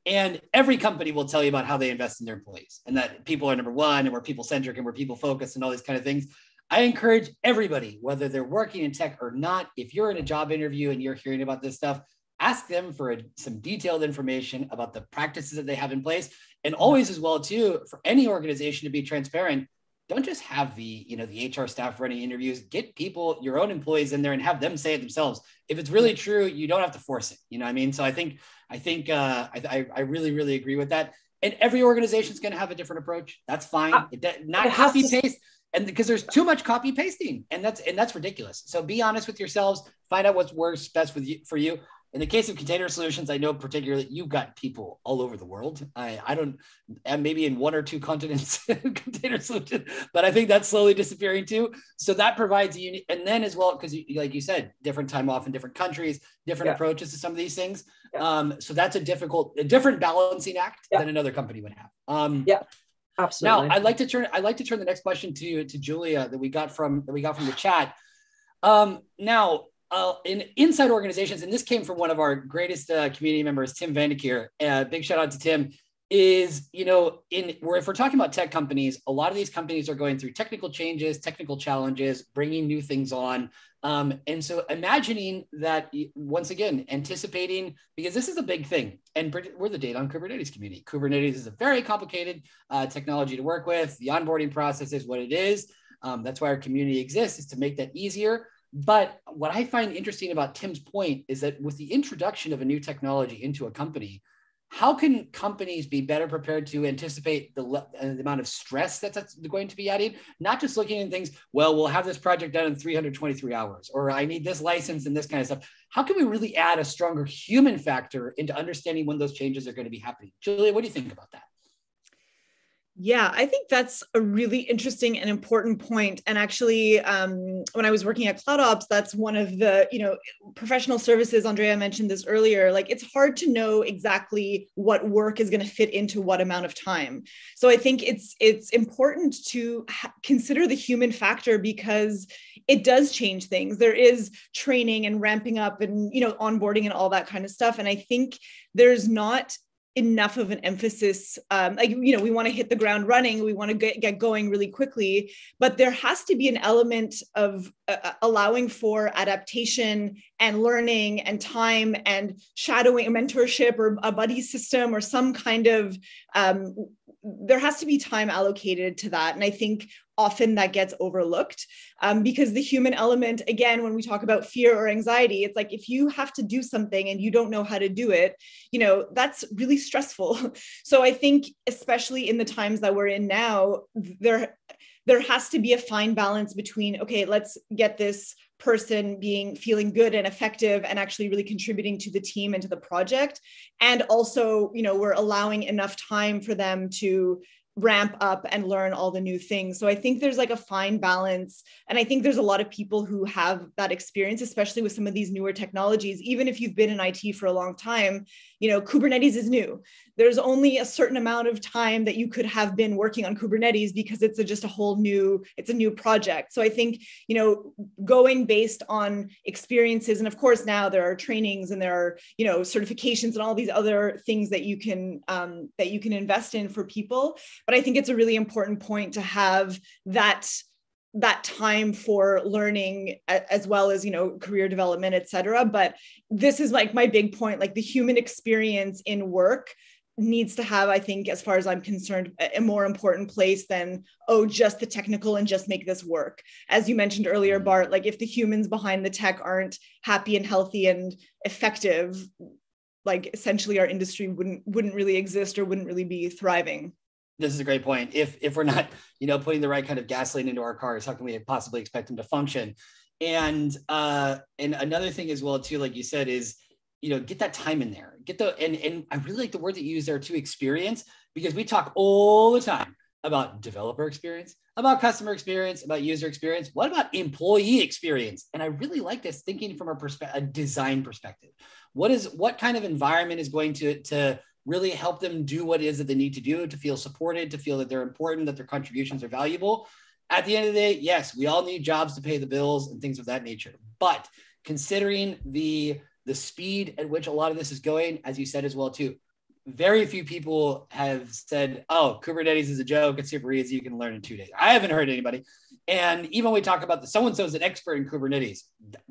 And every company will tell you about how they invest in their employees and that people are number one and we're people centric and we're people focused and all these kind of things. I encourage everybody, whether they're working in tech or not, if you're in a job interview and you're hearing about this stuff, ask them for a, some detailed information about the practices that they have in place. And always as well too for any organization to be transparent don't just have the you know the hr staff running interviews. Get people your own employees in there and have them say it themselves. If it's really true you don't have to force it. You know what i mean? So i think i think uh, I, I really really agree with that. And every organization is going to have a different approach. That's fine. Uh, it, not copy paste and because there's too much copy pasting and that's and that's ridiculous. So be honest with yourselves. Find out what's works best with you for you in the case of container solutions, I know particularly you've got people all over the world. I, I don't, and maybe in one or two continents, container solutions, but I think that's slowly disappearing too. So that provides a unique, and then as well, because like you said, different time off in different countries, different yeah. approaches to some of these things. Yeah. Um, so that's a difficult, a different balancing act yeah. than another company would have. Um, yeah. Absolutely. Now, I'd like to turn. I'd like to turn the next question to to Julia that we got from that we got from the chat. Um, now, uh, in inside organizations, and this came from one of our greatest uh, community members, Tim Vandekeer. Uh, big shout out to Tim. Is you know, in where if we're talking about tech companies, a lot of these companies are going through technical changes, technical challenges, bringing new things on, um, and so imagining that once again, anticipating because this is a big thing, and we're the data on Kubernetes community. Kubernetes is a very complicated uh, technology to work with. The onboarding process is what it is. Um, that's why our community exists is to make that easier but what I find interesting about Tim's point is that with the introduction of a new technology into a company, how can companies be better prepared to anticipate the, uh, the amount of stress that that's going to be added? Not just looking at things, well, we'll have this project done in 323 hours, or I need this license and this kind of stuff. How can we really add a stronger human factor into understanding when those changes are going to be happening? Julia, what do you think about that? Yeah, I think that's a really interesting and important point. And actually, um, when I was working at CloudOps, that's one of the you know professional services. Andrea mentioned this earlier. Like it's hard to know exactly what work is going to fit into what amount of time. So I think it's it's important to ha- consider the human factor because it does change things. There is training and ramping up and you know onboarding and all that kind of stuff. And I think there's not enough of an emphasis um, like you know we want to hit the ground running we want to get, get going really quickly but there has to be an element of uh, uh, allowing for adaptation and learning and time and shadowing mentorship or a buddy system or some kind of um, there has to be time allocated to that and i think often that gets overlooked um, because the human element again when we talk about fear or anxiety it's like if you have to do something and you don't know how to do it you know that's really stressful. So i think especially in the times that we're in now there there has to be a fine balance between okay let's get this person being feeling good and effective and actually really contributing to the team and to the project. And also you know we're allowing enough time for them to ramp up and learn all the new things. So I think there's like a fine balance. And I think there's a lot of people who have that experience, especially with some of these newer technologies. Even if you've been in IT for a long time, you know, Kubernetes is new. There's only a certain amount of time that you could have been working on Kubernetes because it's a, just a whole new, it's a new project. So I think, you know, going based on experiences, and of course now there are trainings and there are, you know, certifications and all these other things that you can um, that you can invest in for people but i think it's a really important point to have that that time for learning as well as you know career development et cetera. But this is like my big point like the human experience in work needs to have i think as far as i'm concerned a more important place than oh just the technical and just make this work. As you mentioned earlier mm-hmm. bart like if the humans behind the tech aren't happy and healthy and effective like essentially our industry wouldn't wouldn't really exist or wouldn't really be thriving this is a great point. If if we're not, you know, putting the right kind of gasoline into our cars, how can we possibly expect them to function? And uh, and another thing as well too, like you said, is you know get that time in there. Get the and and I really like the word that you use there too, experience, because we talk all the time about developer experience, about customer experience, about user experience. What about employee experience? And I really like this thinking from a, perspe- a design perspective. What is what kind of environment is going to to really help them do what it is that they need to do to feel supported, to feel that they're important, that their contributions are valuable. At the end of the day, yes, we all need jobs to pay the bills and things of that nature. But considering the the speed at which a lot of this is going, as you said as well too, very few people have said, "Oh, Kubernetes is a joke. It's super easy. You can learn in two days." I haven't heard anybody. And even when we talk about the so and so is an expert in Kubernetes,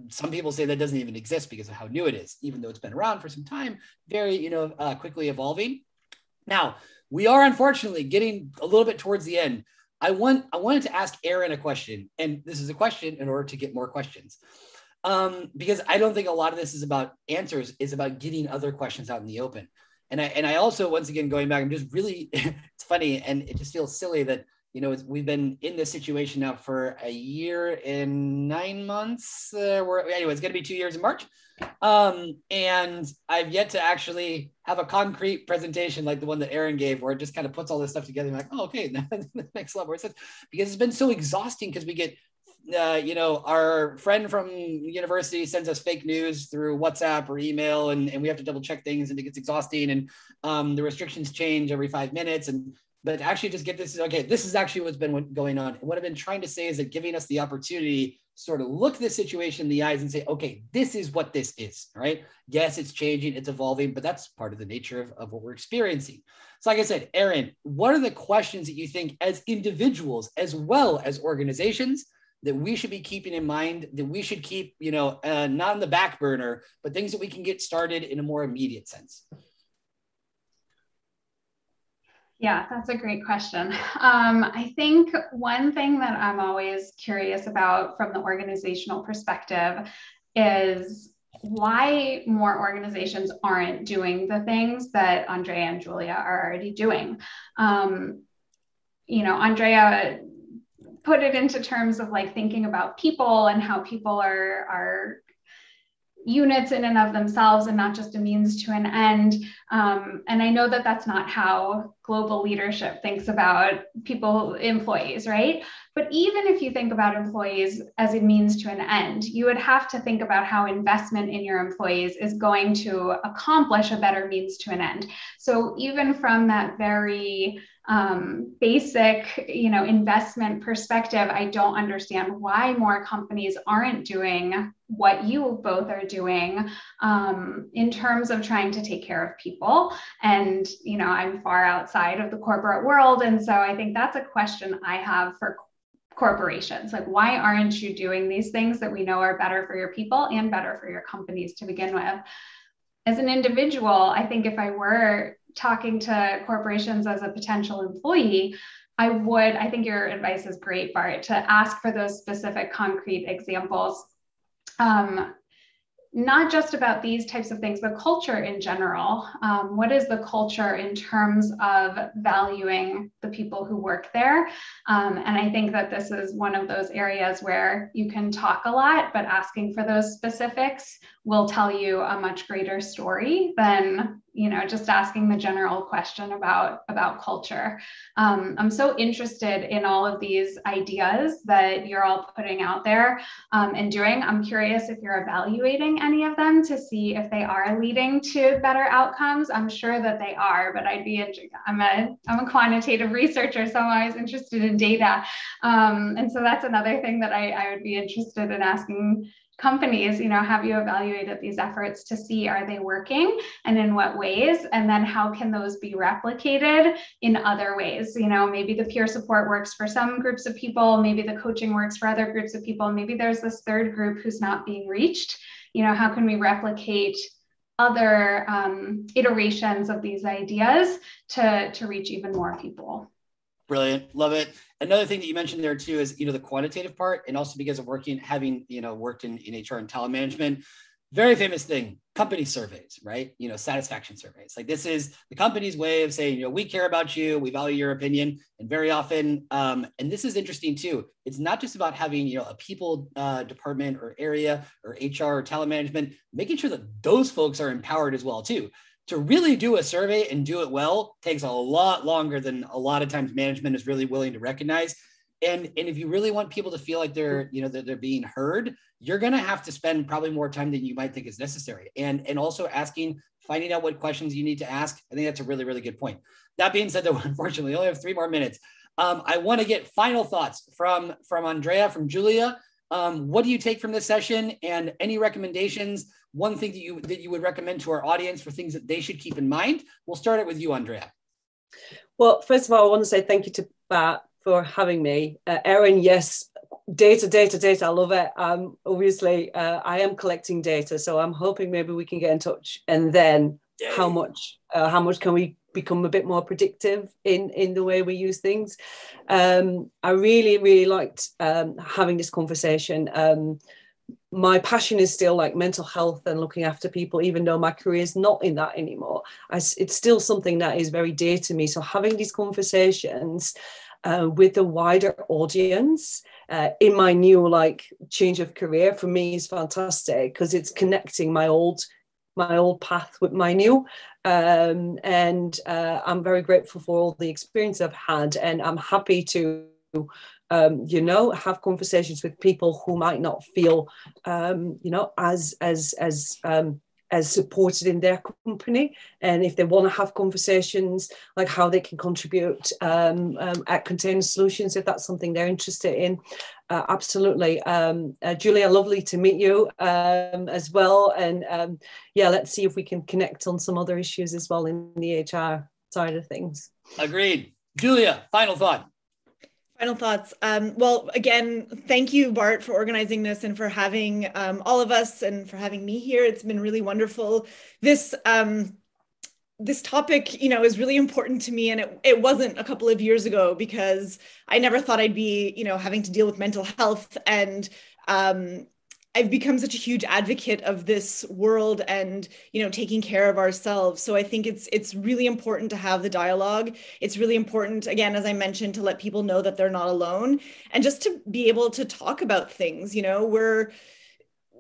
some people say that doesn't even exist because of how new it is, even though it's been around for some time, very you know uh, quickly evolving. Now we are unfortunately getting a little bit towards the end. I want I wanted to ask Erin a question, and this is a question in order to get more questions, um, because I don't think a lot of this is about answers. It's about getting other questions out in the open and I and I also once again going back, I'm just really it's funny and it just feels silly that you know we've been in this situation now for a year and nine months. Uh, we're anyway, it's going to be two years in March, um, and I've yet to actually have a concrete presentation like the one that Erin gave, where it just kind of puts all this stuff together. Like, oh, okay, more sense because it's been so exhausting because we get uh, you know, our friend from university sends us fake news through WhatsApp or email, and, and we have to double check things, and it gets exhausting. And um, the restrictions change every five minutes. And but actually, just get this. Okay, this is actually what's been going on. What I've been trying to say is that giving us the opportunity sort of look this situation in the eyes and say, okay, this is what this is, right? Yes, it's changing, it's evolving, but that's part of the nature of, of what we're experiencing. So, like I said, Erin, what are the questions that you think as individuals as well as organizations that we should be keeping in mind that we should keep, you know, uh, not on the back burner, but things that we can get started in a more immediate sense? Yeah, that's a great question. Um, I think one thing that I'm always curious about from the organizational perspective is why more organizations aren't doing the things that Andrea and Julia are already doing. Um, you know, Andrea put it into terms of like thinking about people and how people are are units in and of themselves and not just a means to an end. Um, and I know that that's not how global leadership thinks about people, employees, right? But even if you think about employees as a means to an end, you would have to think about how investment in your employees is going to accomplish a better means to an end. So even from that very um, basic, you know, investment perspective, I don't understand why more companies aren't doing what you both are doing um, in terms of trying to take care of people. And, you know, I'm far outside of the corporate world. And so I think that's a question I have for corporations. Like, why aren't you doing these things that we know are better for your people and better for your companies to begin with? As an individual, I think if I were talking to corporations as a potential employee, I would, I think your advice is great, Bart, to ask for those specific concrete examples. Um, not just about these types of things, but culture in general. Um, what is the culture in terms of valuing the people who work there? Um, and I think that this is one of those areas where you can talk a lot, but asking for those specifics will tell you a much greater story than you know just asking the general question about about culture. Um, i'm so interested in all of these ideas that you're all putting out there um, and doing. I'm curious if you're evaluating any of them to see if they are leading to better outcomes. I'm sure that they are but i'd be i'm a i'm a quantitative researcher so i'm always interested in data. Um, and so that's another thing that I, I would be interested in asking companies you know have you evaluated these efforts to see are they working and in what ways? And then how can those be replicated in other ways? You know maybe the peer support works for some groups of people maybe the coaching works for other groups of people maybe there's this third group who's not being reached. You know how can we replicate other um, iterations of these ideas to to reach even more people Brilliant. Love it. Another thing that you mentioned there too is, you know, the quantitative part and also because of working, having, you know, worked in, in HR and talent management, very famous thing, company surveys, right? You know, satisfaction surveys. Like this is the company's way of saying, you know, we care about you, we value your opinion. And very often, um, and this is interesting too, it's not just about having, you know, a people uh, department or area or HR or talent management, making sure that those folks are empowered as well too to really do a survey and do it well takes a lot longer than a lot of times management is really willing to recognize. And and if you really want people to feel like they're you know that they're being heard you're going to have to spend probably more time than you might think is necessary. And and also asking finding out what questions you need to ask. I think that's a really really good point. That being said though unfortunately we only have three more minutes. Um, i want to get final thoughts from from andrea from julia. Um, what do you take from this session? And any recommendations one thing that you that you would recommend to our audience for things that they should keep in mind. We'll start it with you, Andrea. Well, first of all, I want to say thank you to Bart for having me. Uh, Erin, yes, data, data, data. I love it. Um, obviously, uh, I am collecting data, so I'm hoping maybe we can get in touch. And then, Yay. how much? Uh, how much can we become a bit more predictive in in the way we use things? Um, I really, really liked um, having this conversation. Um, my passion is still like mental health and looking after people, even though my career is not in that anymore. I, it's still something that is very dear to me. So having these conversations uh, with a wider audience uh, in my new like change of career for me is fantastic because it's connecting my old my old path with my new um, and uh, i'm very grateful for all the experience i've had and i'm happy to um, you know, have conversations with people who might not feel, um, you know, as as as um, as supported in their company, and if they want to have conversations like how they can contribute um, um, at Container Solutions, if that's something they're interested in, uh, absolutely. Um, uh, Julia, lovely to meet you um, as well, and um, yeah, let's see if we can connect on some other issues as well in the HR side of things. Agreed. Julia, final thought. Final thoughts. Um, well, again, thank you, Bart, for organizing this and for having um, all of us and for having me here. It's been really wonderful. This um, this topic, you know, is really important to me, and it, it wasn't a couple of years ago because I never thought I'd be, you know, having to deal with mental health and um, I've become such a huge advocate of this world and you know taking care of ourselves. So I think it's it's really important to have the dialogue. It's really important again as I mentioned to let people know that they're not alone and just to be able to talk about things, you know, we're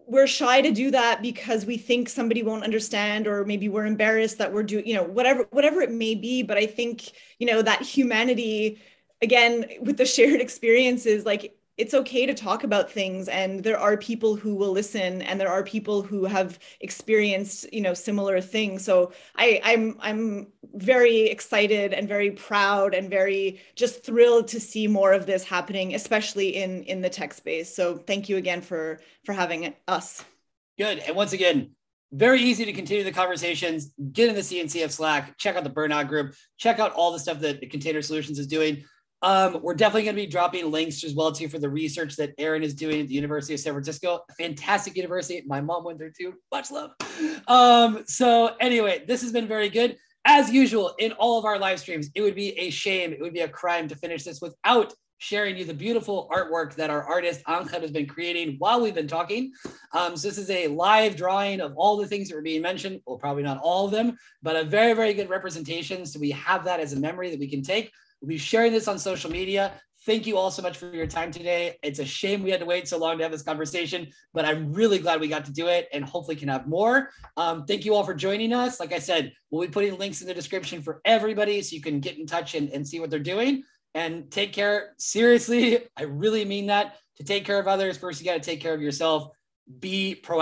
we're shy to do that because we think somebody won't understand or maybe we're embarrassed that we're doing, you know, whatever whatever it may be, but I think, you know, that humanity again with the shared experiences like it's okay to talk about things and there are people who will listen and there are people who have experienced you know similar things. So i i'm i'm very excited and very proud and very just thrilled to see more of this happening especially in in the tech space. So thank you again for for having us. Good. And once again very easy to continue the conversations. Get in the cncf slack. Check out the burnout group. Check out all the stuff that the container solutions is doing um, we're definitely going to be dropping links as well too for the research that Erin is doing at the University of San Francisco. Fantastic university. My mom went there too. Much love. Um, so anyway, this has been very good. As usual in all of our live streams, it would be a shame, it would be a crime to finish this without sharing you the beautiful artwork that our artist Angel has been creating while we've been talking. Um, so this is a live drawing of all the things that were being mentioned. Well, probably not all of them, but a very, very good representation. So we have that as a memory that we can take. We'll be sharing this on social media. Thank you all so much for your time today. It's a shame we had to wait so long to have this conversation, but I'm really glad we got to do it and hopefully can have more. Um, thank you all for joining us. Like I said, we'll be putting links in the description for everybody so you can get in touch and, and see what they're doing and take care. Seriously, I really mean that. To take care of others, first you got to take care of yourself. Be proactive